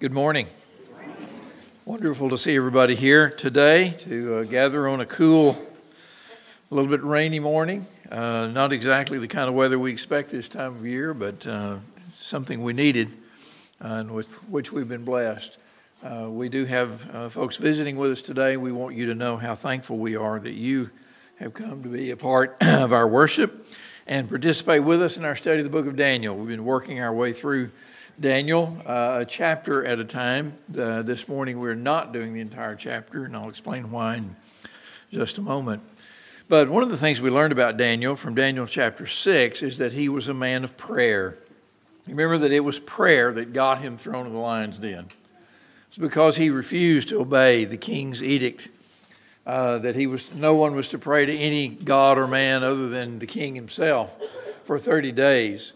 Good morning. Wonderful to see everybody here today to uh, gather on a cool, a little bit rainy morning. Uh, not exactly the kind of weather we expect this time of year, but uh, something we needed uh, and with which we've been blessed. Uh, we do have uh, folks visiting with us today. We want you to know how thankful we are that you have come to be a part of our worship and participate with us in our study of the book of Daniel. We've been working our way through Daniel, uh, a chapter at a time. Uh, this morning we're not doing the entire chapter, and I'll explain why in just a moment. But one of the things we learned about Daniel from Daniel chapter 6 is that he was a man of prayer. Remember that it was prayer that got him thrown in the lion's den. It's because he refused to obey the king's edict uh, that he was no one was to pray to any god or man other than the king himself for 30 days.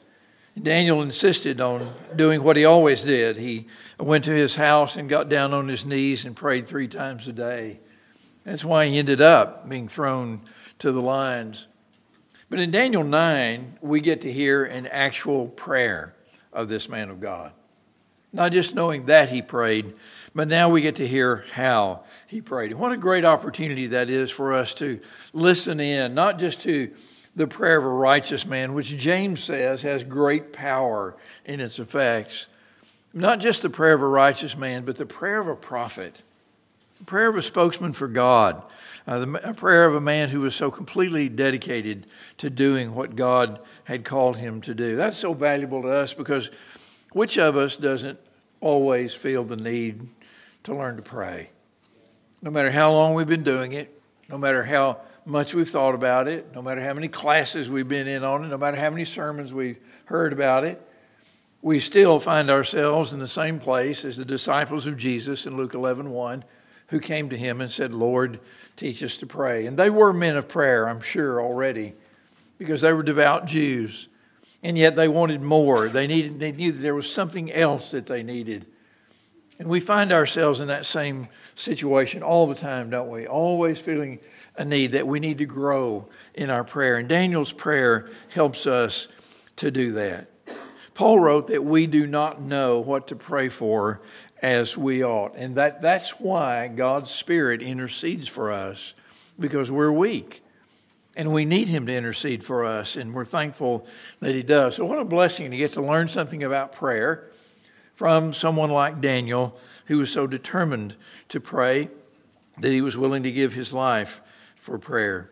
Daniel insisted on doing what he always did. He went to his house and got down on his knees and prayed three times a day. That's why he ended up being thrown to the lions. But in Daniel 9, we get to hear an actual prayer of this man of God. Not just knowing that he prayed, but now we get to hear how he prayed. What a great opportunity that is for us to listen in, not just to the prayer of a righteous man, which James says has great power in its effects. Not just the prayer of a righteous man, but the prayer of a prophet, the prayer of a spokesman for God, uh, the, prayer of a man who was so completely dedicated to doing what God had called him to do. That's so valuable to us because which of us doesn't always feel the need to learn to pray? No matter how long we've been doing it, no matter how much we've thought about it, no matter how many classes we've been in on it, no matter how many sermons we've heard about it, we still find ourselves in the same place as the disciples of Jesus in Luke 11 1, who came to him and said, Lord, teach us to pray. And they were men of prayer, I'm sure, already, because they were devout Jews. And yet they wanted more. They, needed, they knew that there was something else that they needed. And we find ourselves in that same situation all the time, don't we? Always feeling a need that we need to grow in our prayer. And Daniel's prayer helps us to do that. Paul wrote that we do not know what to pray for as we ought. And that, that's why God's Spirit intercedes for us, because we're weak. And we need Him to intercede for us, and we're thankful that He does. So, what a blessing to get to learn something about prayer from someone like Daniel, who was so determined to pray that he was willing to give his life for prayer.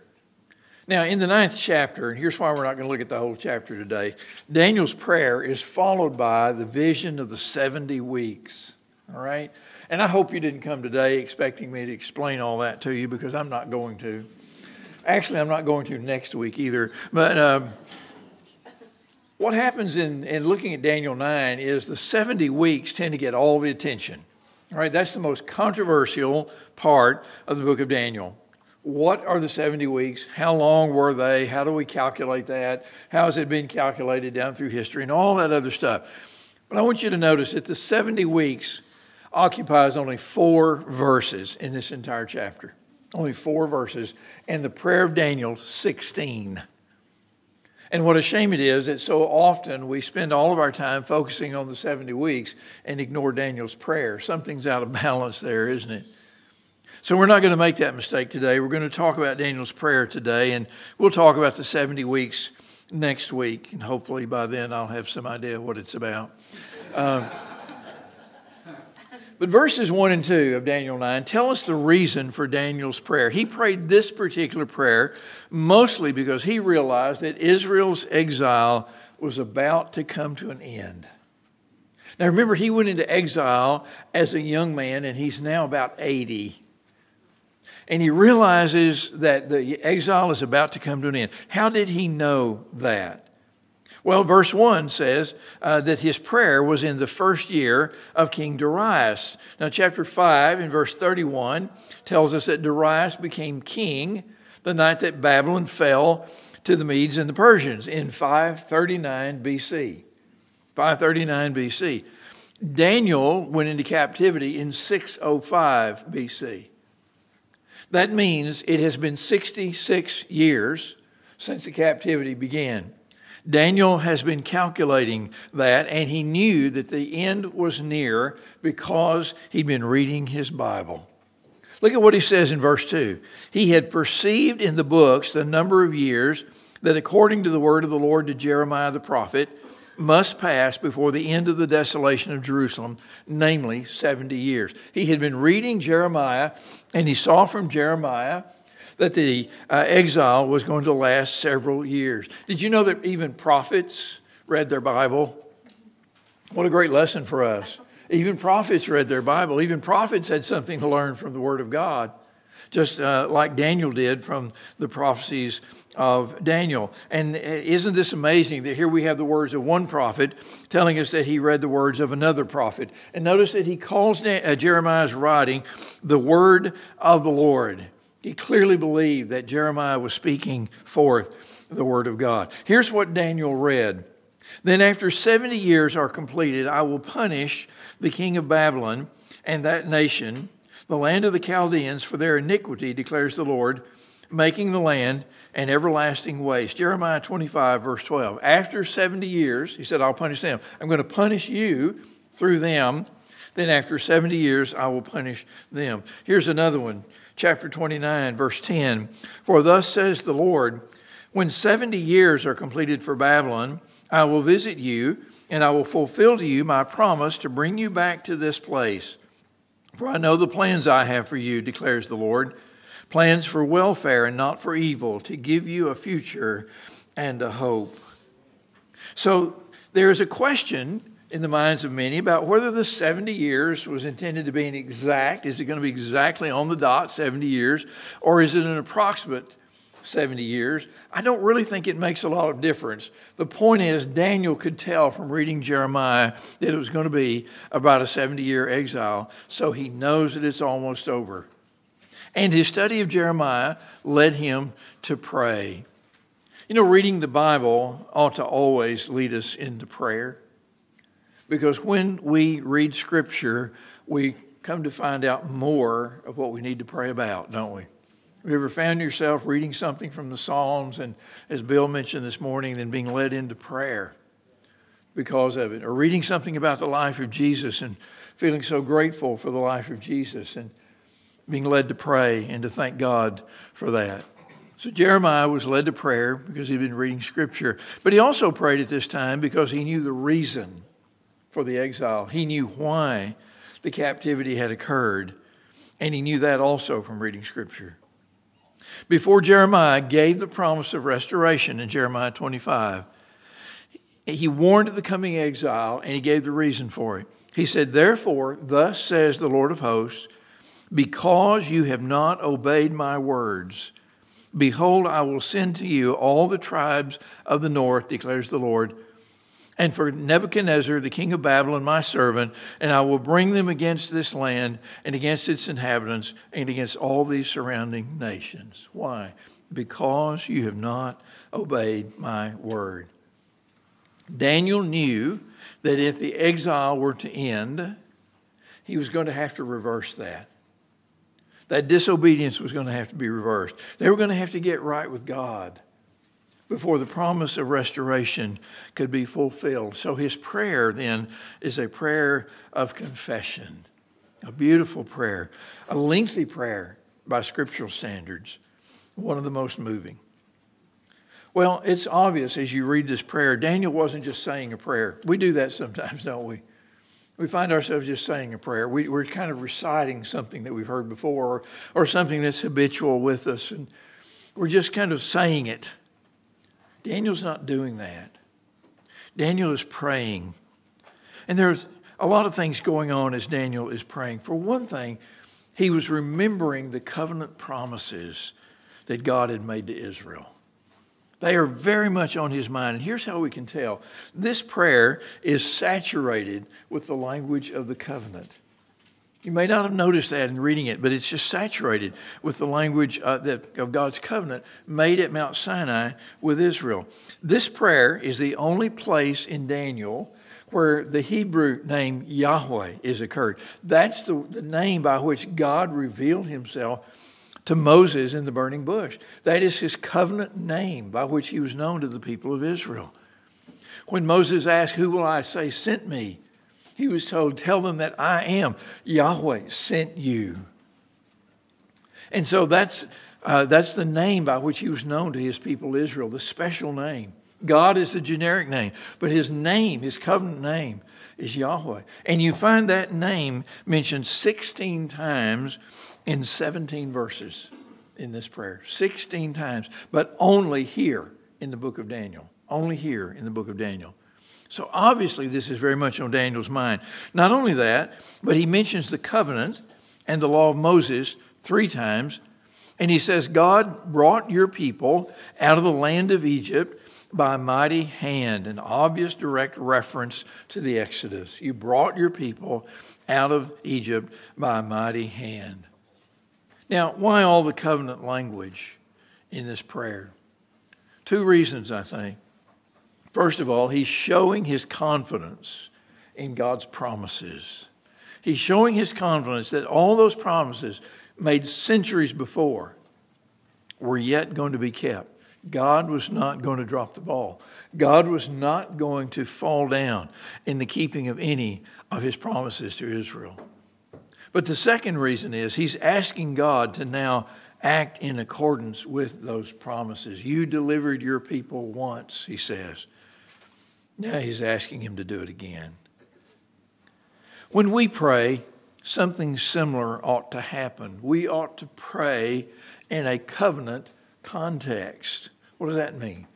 Now, in the ninth chapter, and here's why we're not going to look at the whole chapter today Daniel's prayer is followed by the vision of the 70 weeks. All right? And I hope you didn't come today expecting me to explain all that to you because I'm not going to. Actually, I'm not going to next week either. But um, what happens in, in looking at Daniel 9 is the 70 weeks tend to get all the attention. All right? That's the most controversial part of the book of Daniel what are the 70 weeks? How long were they? How do we calculate that? How has it been calculated down through history and all that other stuff? But I want you to notice that the 70 weeks occupies only four verses in this entire chapter. Only four verses. And the prayer of Daniel, 16. And what a shame it is that so often we spend all of our time focusing on the 70 weeks and ignore Daniel's prayer. Something's out of balance there, isn't it? So we're not going to make that mistake today. We're going to talk about Daniel's prayer today, and we'll talk about the 70 weeks next week. And hopefully by then I'll have some idea what it's about. Um, but verses 1 and 2 of Daniel 9 tell us the reason for Daniel's prayer. He prayed this particular prayer mostly because he realized that Israel's exile was about to come to an end. Now remember, he went into exile as a young man, and he's now about 80 and he realizes that the exile is about to come to an end. How did he know that? Well, verse 1 says uh, that his prayer was in the first year of King Darius. Now, chapter 5 in verse 31 tells us that Darius became king the night that Babylon fell to the Medes and the Persians in 539 BC. 539 BC. Daniel went into captivity in 605 BC. That means it has been 66 years since the captivity began. Daniel has been calculating that, and he knew that the end was near because he'd been reading his Bible. Look at what he says in verse 2. He had perceived in the books the number of years that, according to the word of the Lord to Jeremiah the prophet, must pass before the end of the desolation of Jerusalem, namely 70 years. He had been reading Jeremiah, and he saw from Jeremiah that the uh, exile was going to last several years. Did you know that even prophets read their Bible? What a great lesson for us. Even prophets read their Bible. Even prophets had something to learn from the Word of God, just uh, like Daniel did from the prophecies of Daniel. And uh, isn't this amazing that here we have the words of one prophet telling us that he read the words of another prophet? And notice that he calls uh, Jeremiah's writing the Word of the Lord. He clearly believed that Jeremiah was speaking forth the word of God. Here's what Daniel read Then, after 70 years are completed, I will punish the king of Babylon and that nation, the land of the Chaldeans, for their iniquity, declares the Lord, making the land an everlasting waste. Jeremiah 25, verse 12. After 70 years, he said, I'll punish them. I'm going to punish you through them. Then, after 70 years, I will punish them. Here's another one chapter 29, verse 10. For thus says the Lord, when 70 years are completed for Babylon, I will visit you, and I will fulfill to you my promise to bring you back to this place. For I know the plans I have for you, declares the Lord plans for welfare and not for evil, to give you a future and a hope. So there is a question in the minds of many about whether the 70 years was intended to be an exact, is it going to be exactly on the dot 70 years, or is it an approximate 70 years? I don't really think it makes a lot of difference. The point is, Daniel could tell from reading Jeremiah that it was going to be about a 70 year exile, so he knows that it's almost over. And his study of Jeremiah led him to pray. You know, reading the Bible ought to always lead us into prayer. Because when we read Scripture, we come to find out more of what we need to pray about, don't we? Have you ever found yourself reading something from the Psalms and, as Bill mentioned this morning, then being led into prayer because of it? Or reading something about the life of Jesus and feeling so grateful for the life of Jesus and being led to pray and to thank God for that. So Jeremiah was led to prayer because he'd been reading Scripture. But he also prayed at this time because he knew the reason for the exile. He knew why the captivity had occurred, and he knew that also from reading Scripture. Before Jeremiah gave the promise of restoration in Jeremiah 25, he warned of the coming exile and he gave the reason for it. He said, Therefore, thus says the Lord of hosts, because you have not obeyed my words, behold, I will send to you all the tribes of the north, declares the Lord and for Nebuchadnezzar, the king of Babylon, my servant, and I will bring them against this land and against its inhabitants and against all these surrounding nations. Why? Because you have not obeyed my word. Daniel knew that if the exile were to end, he was going to have to reverse that. That disobedience was going to have to be reversed. They were going to have to get right with God before the promise of restoration could be fulfilled. So his prayer then is a prayer of confession, a beautiful prayer, a lengthy prayer by scriptural standards, one of the most moving. Well, it's obvious as you read this prayer, Daniel wasn't just saying a prayer. We do that sometimes, don't we? We find ourselves just saying a prayer. We, are kind of reciting something that we've heard before or, or something that's habitual with us, and we're just kind of saying it. Daniel's not doing that. Daniel is praying. And there's a lot of things going on as Daniel is praying. For one thing, he was remembering the covenant promises that God had made to Israel. They are very much on his mind. And here's how we can tell this prayer is saturated with the language of the covenant. You may not have noticed that in reading it, but it's just saturated with the language uh, that, of God's covenant made at Mount Sinai with Israel. This prayer is the only place in Daniel where the Hebrew name Yahweh is occurred. That's the, the name by which God revealed himself to Moses in the burning bush. That is his covenant name by which he was known to the people of Israel. When Moses asked, Who will I say sent me? He was told, Tell them that I am. Yahweh sent you. And so that's, uh, that's the name by which he was known to his people Israel, the special name. God is the generic name, but his name, his covenant name, is Yahweh. And you find that name mentioned 16 times in 17 verses in this prayer. 16 times, but only here in the book of Daniel. Only here in the book of Daniel. So obviously, this is very much on Daniel's mind. Not only that, but he mentions the covenant and the law of Moses three times. And he says, God brought your people out of the land of Egypt by a mighty hand, an obvious direct reference to the Exodus. You brought your people out of Egypt by a mighty hand. Now, why all the covenant language in this prayer? Two reasons, I think. First of all, he's showing his confidence in God's promises. He's showing his confidence that all those promises made centuries before were yet going to be kept. God was not going to drop the ball. God was not going to fall down in the keeping of any of his promises to Israel. But the second reason is he's asking God to now act in accordance with those promises. You delivered your people once, he says. Now he's asking him to do it again. When we pray, something similar ought to happen. We ought to pray in a covenant context. What does that mean?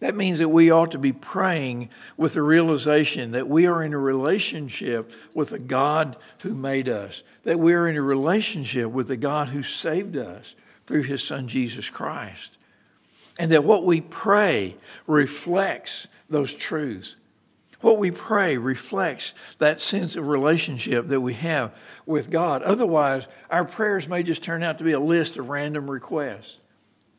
That means that we ought to be praying with the realization that we are in a relationship with a God who made us, that we are in a relationship with the God who saved us through his Son Jesus Christ, and that what we pray reflects those truths. What we pray reflects that sense of relationship that we have with God. Otherwise, our prayers may just turn out to be a list of random requests.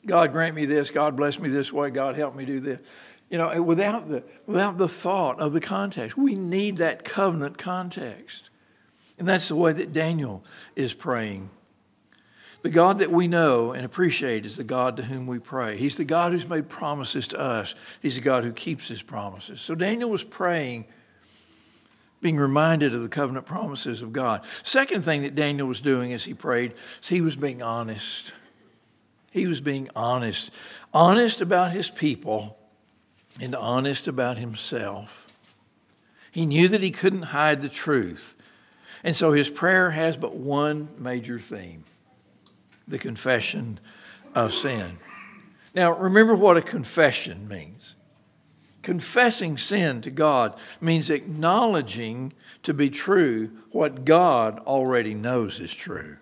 God grant me this, God bless me this way, God help me do this. You know, without the, without the thought of the context, we need that covenant context. And that's the way that Daniel is praying. The God that we know and appreciate is the God to whom we pray. He's the God who's made promises to us, He's the God who keeps His promises. So Daniel was praying, being reminded of the covenant promises of God. Second thing that Daniel was doing as he prayed is he was being honest. He was being honest, honest about his people and honest about himself. He knew that he couldn't hide the truth. And so his prayer has but one major theme the confession of sin. Now, remember what a confession means. Confessing sin to God means acknowledging to be true what God already knows is true.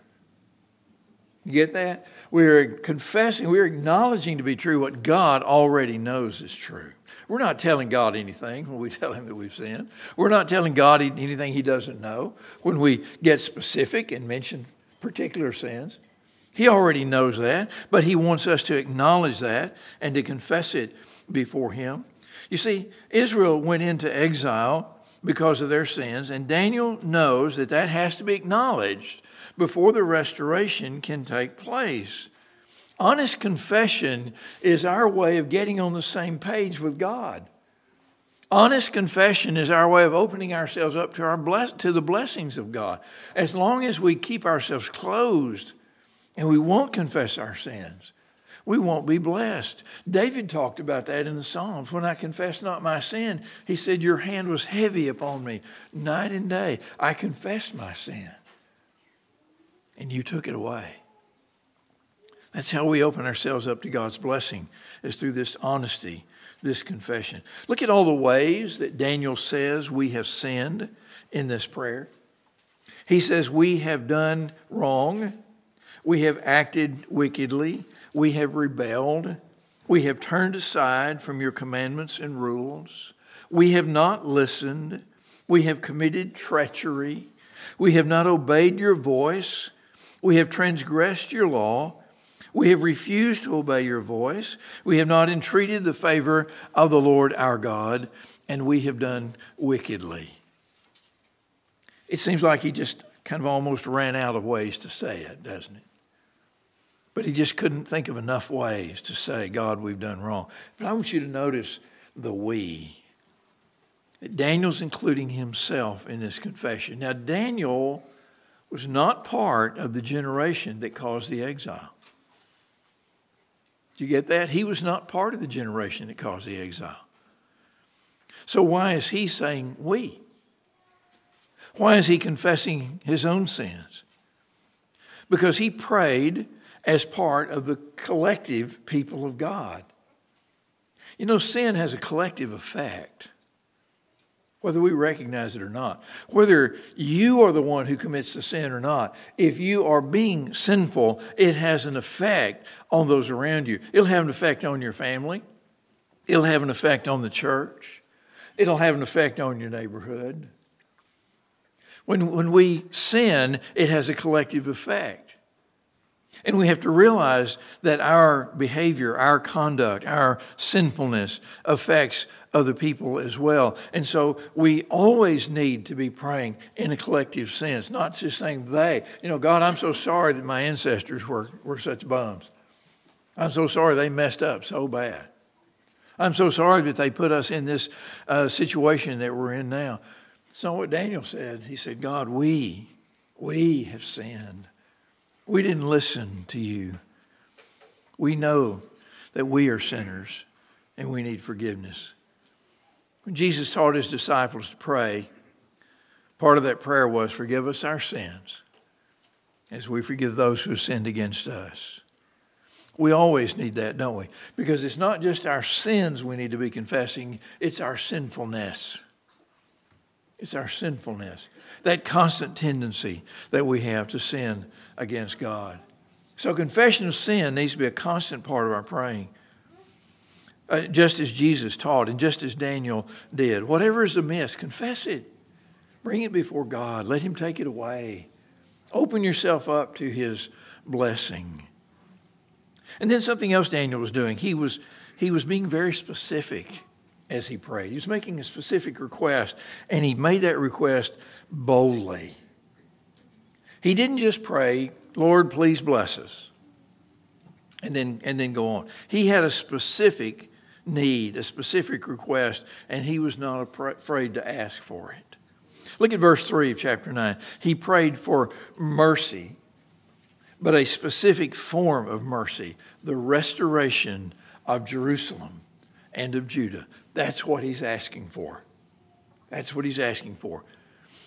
You get that? We're confessing, we're acknowledging to be true what God already knows is true. We're not telling God anything when we tell Him that we've sinned. We're not telling God anything He doesn't know when we get specific and mention particular sins. He already knows that, but He wants us to acknowledge that and to confess it before Him. You see, Israel went into exile because of their sins, and Daniel knows that that has to be acknowledged before the restoration can take place. Honest confession is our way of getting on the same page with God. Honest confession is our way of opening ourselves up to, our bless- to the blessings of God. As long as we keep ourselves closed and we won't confess our sins, we won't be blessed. David talked about that in the Psalms. When I confessed not my sin, he said, Your hand was heavy upon me night and day. I confessed my sin, and you took it away. That's how we open ourselves up to God's blessing, is through this honesty, this confession. Look at all the ways that Daniel says we have sinned in this prayer. He says, We have done wrong we have acted wickedly. We have rebelled. We have turned aside from your commandments and rules. We have not listened. We have committed treachery. We have not obeyed your voice. We have transgressed your law. We have refused to obey your voice. We have not entreated the favor of the Lord our God, and we have done wickedly. It seems like he just kind of almost ran out of ways to say it, doesn't it? But he just couldn't think of enough ways to say, God, we've done wrong. But I want you to notice the we. Daniel's including himself in this confession. Now, Daniel was not part of the generation that caused the exile. Do you get that? He was not part of the generation that caused the exile. So, why is he saying we? Why is he confessing his own sins? Because he prayed as part of the collective people of God. You know, sin has a collective effect, whether we recognize it or not. Whether you are the one who commits the sin or not, if you are being sinful, it has an effect on those around you. It'll have an effect on your family, it'll have an effect on the church, it'll have an effect on your neighborhood. When, when we sin, it has a collective effect. And we have to realize that our behavior, our conduct, our sinfulness affects other people as well. And so we always need to be praying in a collective sense, not just saying they. You know, God, I'm so sorry that my ancestors were, were such bums. I'm so sorry they messed up so bad. I'm so sorry that they put us in this uh, situation that we're in now. So what Daniel said. He said, God, we, we have sinned. We didn't listen to you. We know that we are sinners and we need forgiveness. When Jesus taught his disciples to pray, part of that prayer was, Forgive us our sins as we forgive those who sinned against us. We always need that, don't we? Because it's not just our sins we need to be confessing, it's our sinfulness. It's our sinfulness, that constant tendency that we have to sin against God. So, confession of sin needs to be a constant part of our praying. Uh, just as Jesus taught and just as Daniel did. Whatever is amiss, confess it. Bring it before God. Let Him take it away. Open yourself up to His blessing. And then something else Daniel was doing. He was, he was being very specific as he prayed. He was making a specific request, and he made that request boldly. He didn't just pray, Lord, please bless us, and then, and then go on. He had a specific need, a specific request, and he was not afraid to ask for it. Look at verse 3 of chapter 9. He prayed for mercy, but a specific form of mercy, the restoration of Jerusalem and of Judah. That's what he's asking for. That's what he's asking for.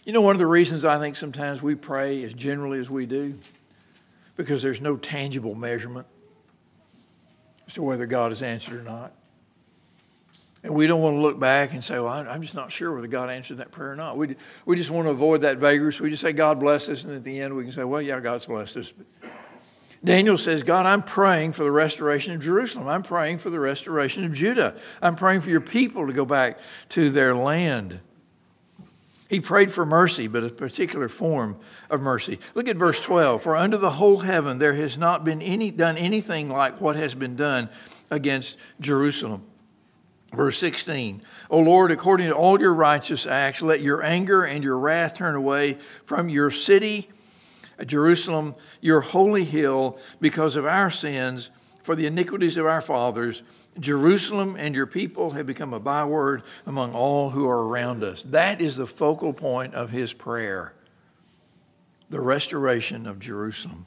You know, one of the reasons I think sometimes we pray as generally as we do, because there's no tangible measurement as to whether God has answered or not. And we don't want to look back and say, well, I'm just not sure whether God answered that prayer or not. We, we just want to avoid that vagary. we just say, God bless us. And at the end, we can say, well, yeah, God's blessed us. But Daniel says, God, I'm praying for the restoration of Jerusalem. I'm praying for the restoration of Judah. I'm praying for your people to go back to their land. He prayed for mercy, but a particular form of mercy. Look at verse 12. For under the whole heaven there has not been any done anything like what has been done against Jerusalem. Verse 16. O Lord, according to all your righteous acts, let your anger and your wrath turn away from your city Jerusalem, your holy hill, because of our sins, for the iniquities of our fathers. Jerusalem and your people have become a byword among all who are around us. That is the focal point of his prayer the restoration of Jerusalem.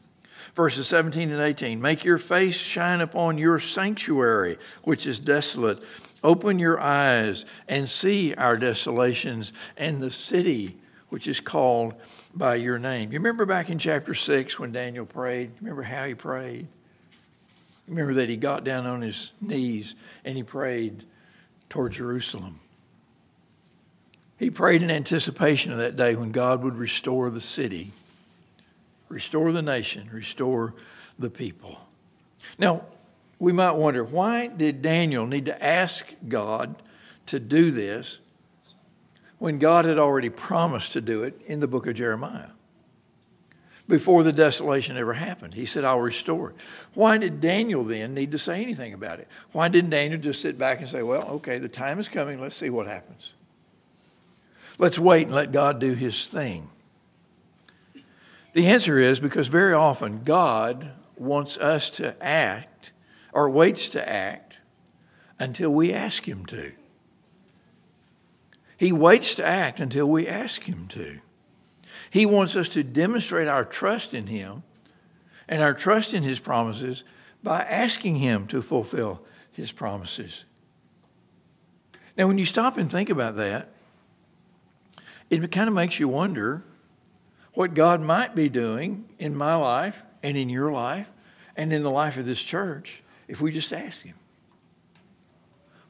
Verses 17 and 18 Make your face shine upon your sanctuary, which is desolate. Open your eyes and see our desolations and the city which is called by your name. You remember back in chapter 6 when Daniel prayed? Remember how he prayed? Remember that he got down on his knees and he prayed toward Jerusalem. He prayed in anticipation of that day when God would restore the city, restore the nation, restore the people. Now, we might wonder why did Daniel need to ask God to do this when God had already promised to do it in the book of Jeremiah. Before the desolation ever happened, he said, I'll restore it. Why did Daniel then need to say anything about it? Why didn't Daniel just sit back and say, Well, okay, the time is coming, let's see what happens? Let's wait and let God do his thing. The answer is because very often God wants us to act or waits to act until we ask him to. He waits to act until we ask Him to. He wants us to demonstrate our trust in Him and our trust in His promises by asking Him to fulfill His promises. Now, when you stop and think about that, it kind of makes you wonder what God might be doing in my life and in your life and in the life of this church if we just ask Him.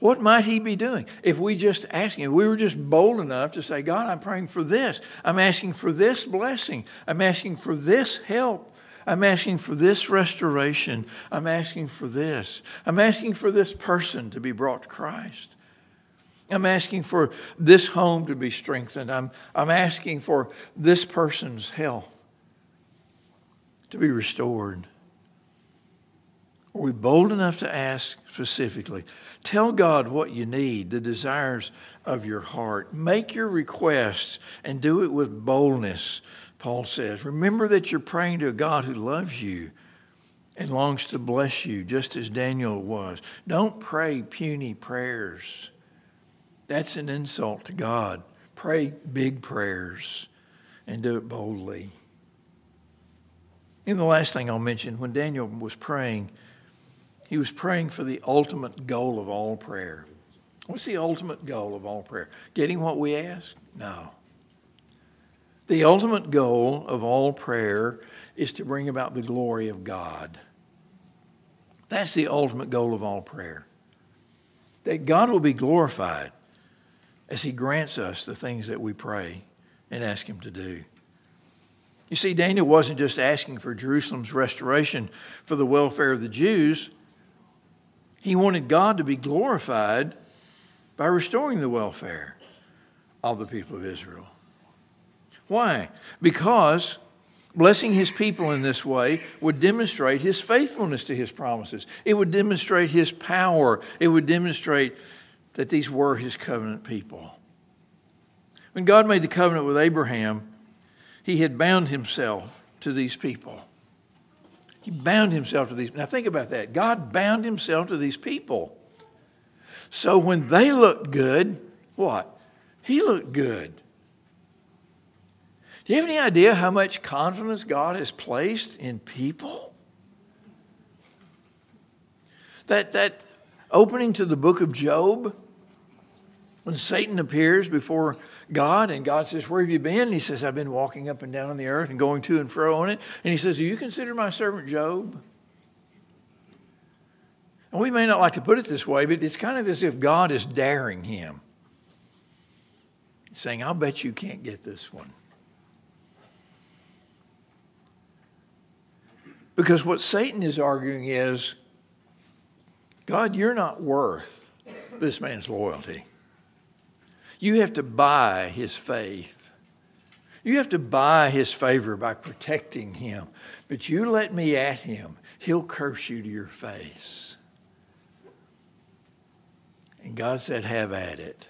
What might he be doing if we just ask him? If we were just bold enough to say, God, I'm praying for this. I'm asking for this blessing. I'm asking for this help. I'm asking for this restoration. I'm asking for this. I'm asking for this person to be brought to Christ. I'm asking for this home to be strengthened. I'm, I'm asking for this person's health to be restored. Are we bold enough to ask specifically? Tell God what you need, the desires of your heart. Make your requests and do it with boldness, Paul says. Remember that you're praying to a God who loves you and longs to bless you, just as Daniel was. Don't pray puny prayers. That's an insult to God. Pray big prayers and do it boldly. And the last thing I'll mention when Daniel was praying, he was praying for the ultimate goal of all prayer. What's the ultimate goal of all prayer? Getting what we ask? No. The ultimate goal of all prayer is to bring about the glory of God. That's the ultimate goal of all prayer. That God will be glorified as He grants us the things that we pray and ask Him to do. You see, Daniel wasn't just asking for Jerusalem's restoration for the welfare of the Jews, he wanted God to be glorified by restoring the welfare of the people of Israel. Why? Because blessing his people in this way would demonstrate his faithfulness to his promises. It would demonstrate his power. It would demonstrate that these were his covenant people. When God made the covenant with Abraham, he had bound himself to these people. He bound himself to these. Now think about that. God bound himself to these people. So when they looked good, what? He looked good. Do you have any idea how much confidence God has placed in people? That, that opening to the book of Job, when Satan appears before God, and God says, Where have you been? And he says, I've been walking up and down on the earth and going to and fro on it. And he says, Do you consider my servant Job? And we may not like to put it this way, but it's kind of as if God is daring him, saying, I'll bet you can't get this one. Because what Satan is arguing is, God, you're not worth this man's loyalty. You have to buy his faith. You have to buy his favor by protecting him. But you let me at him, he'll curse you to your face. And God said, Have at it.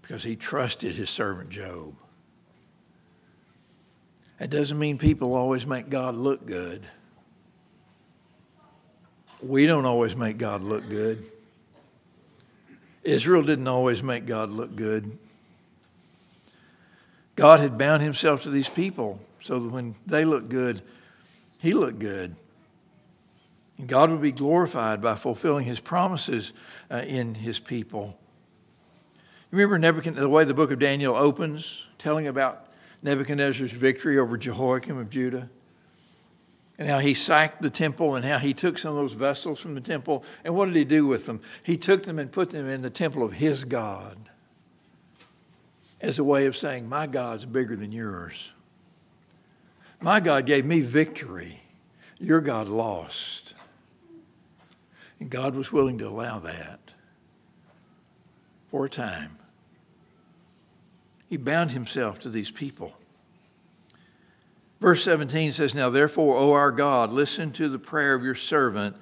Because he trusted his servant Job. That doesn't mean people always make God look good. We don't always make God look good. Israel didn't always make God look good. God had bound himself to these people so that when they looked good, he looked good. And God would be glorified by fulfilling his promises uh, in his people. You Remember Nebuchadnezzar, the way the book of Daniel opens, telling about Nebuchadnezzar's victory over Jehoiakim of Judah? And how he sacked the temple and how he took some of those vessels from the temple. And what did he do with them? He took them and put them in the temple of his God as a way of saying, My God's bigger than yours. My God gave me victory. Your God lost. And God was willing to allow that for a time. He bound himself to these people. Verse 17 says, Now therefore, O our God, listen to the prayer of your servant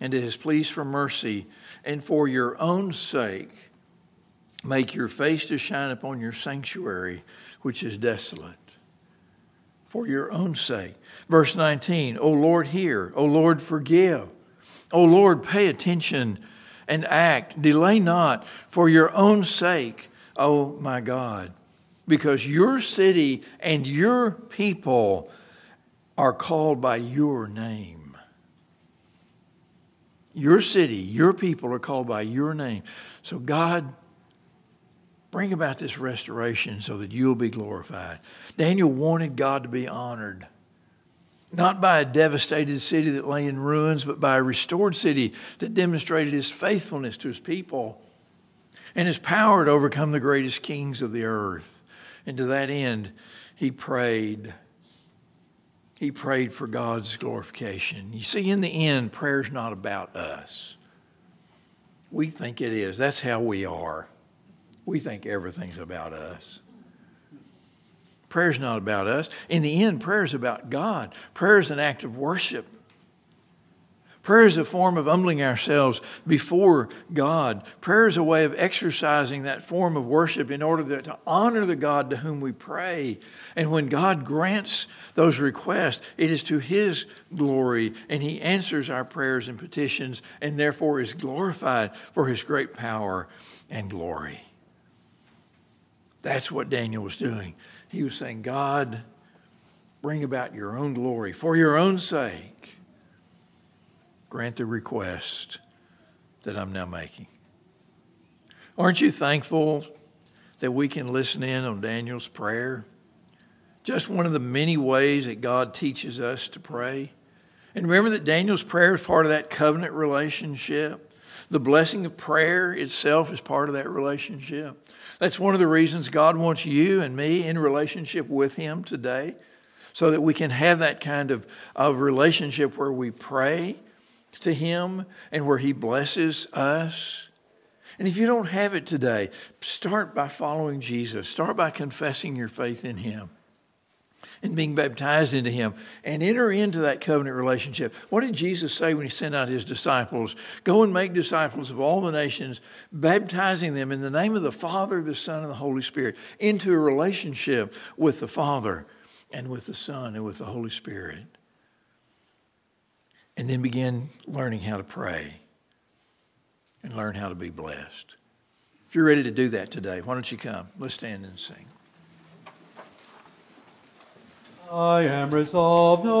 and to his pleas for mercy, and for your own sake, make your face to shine upon your sanctuary, which is desolate. For your own sake. Verse 19, O Lord, hear. O Lord, forgive. O Lord, pay attention and act. Delay not for your own sake, O my God, because your city and your people are called by your name. Your city, your people are called by your name. So, God, bring about this restoration so that you'll be glorified. Daniel wanted God to be honored not by a devastated city that lay in ruins, but by a restored city that demonstrated his faithfulness to his people and his power to overcome the greatest kings of the earth. And to that end, he prayed. He prayed for God's glorification. You see, in the end, prayer's not about us. We think it is. That's how we are. We think everything's about us. Prayer is not about us. In the end, prayer is about God. Prayer is an act of worship. Prayer is a form of humbling ourselves before God. Prayer is a way of exercising that form of worship in order to honor the God to whom we pray. And when God grants those requests, it is to His glory, and He answers our prayers and petitions, and therefore is glorified for His great power and glory. That's what Daniel was doing. He was saying, God, bring about your own glory for your own sake. Grant the request that I'm now making. Aren't you thankful that we can listen in on Daniel's prayer? Just one of the many ways that God teaches us to pray. And remember that Daniel's prayer is part of that covenant relationship. The blessing of prayer itself is part of that relationship. That's one of the reasons God wants you and me in relationship with Him today, so that we can have that kind of, of relationship where we pray to Him and where He blesses us. And if you don't have it today, start by following Jesus. Start by confessing your faith in Him and being baptized into him and enter into that covenant relationship. What did Jesus say when he sent out his disciples? Go and make disciples of all the nations, baptizing them in the name of the Father, the Son, and the Holy Spirit into a relationship with the Father and with the Son and with the Holy Spirit. And then begin learning how to pray and learn how to be blessed. If you're ready to do that today, why don't you come? Let's stand and sing. I am resolved. No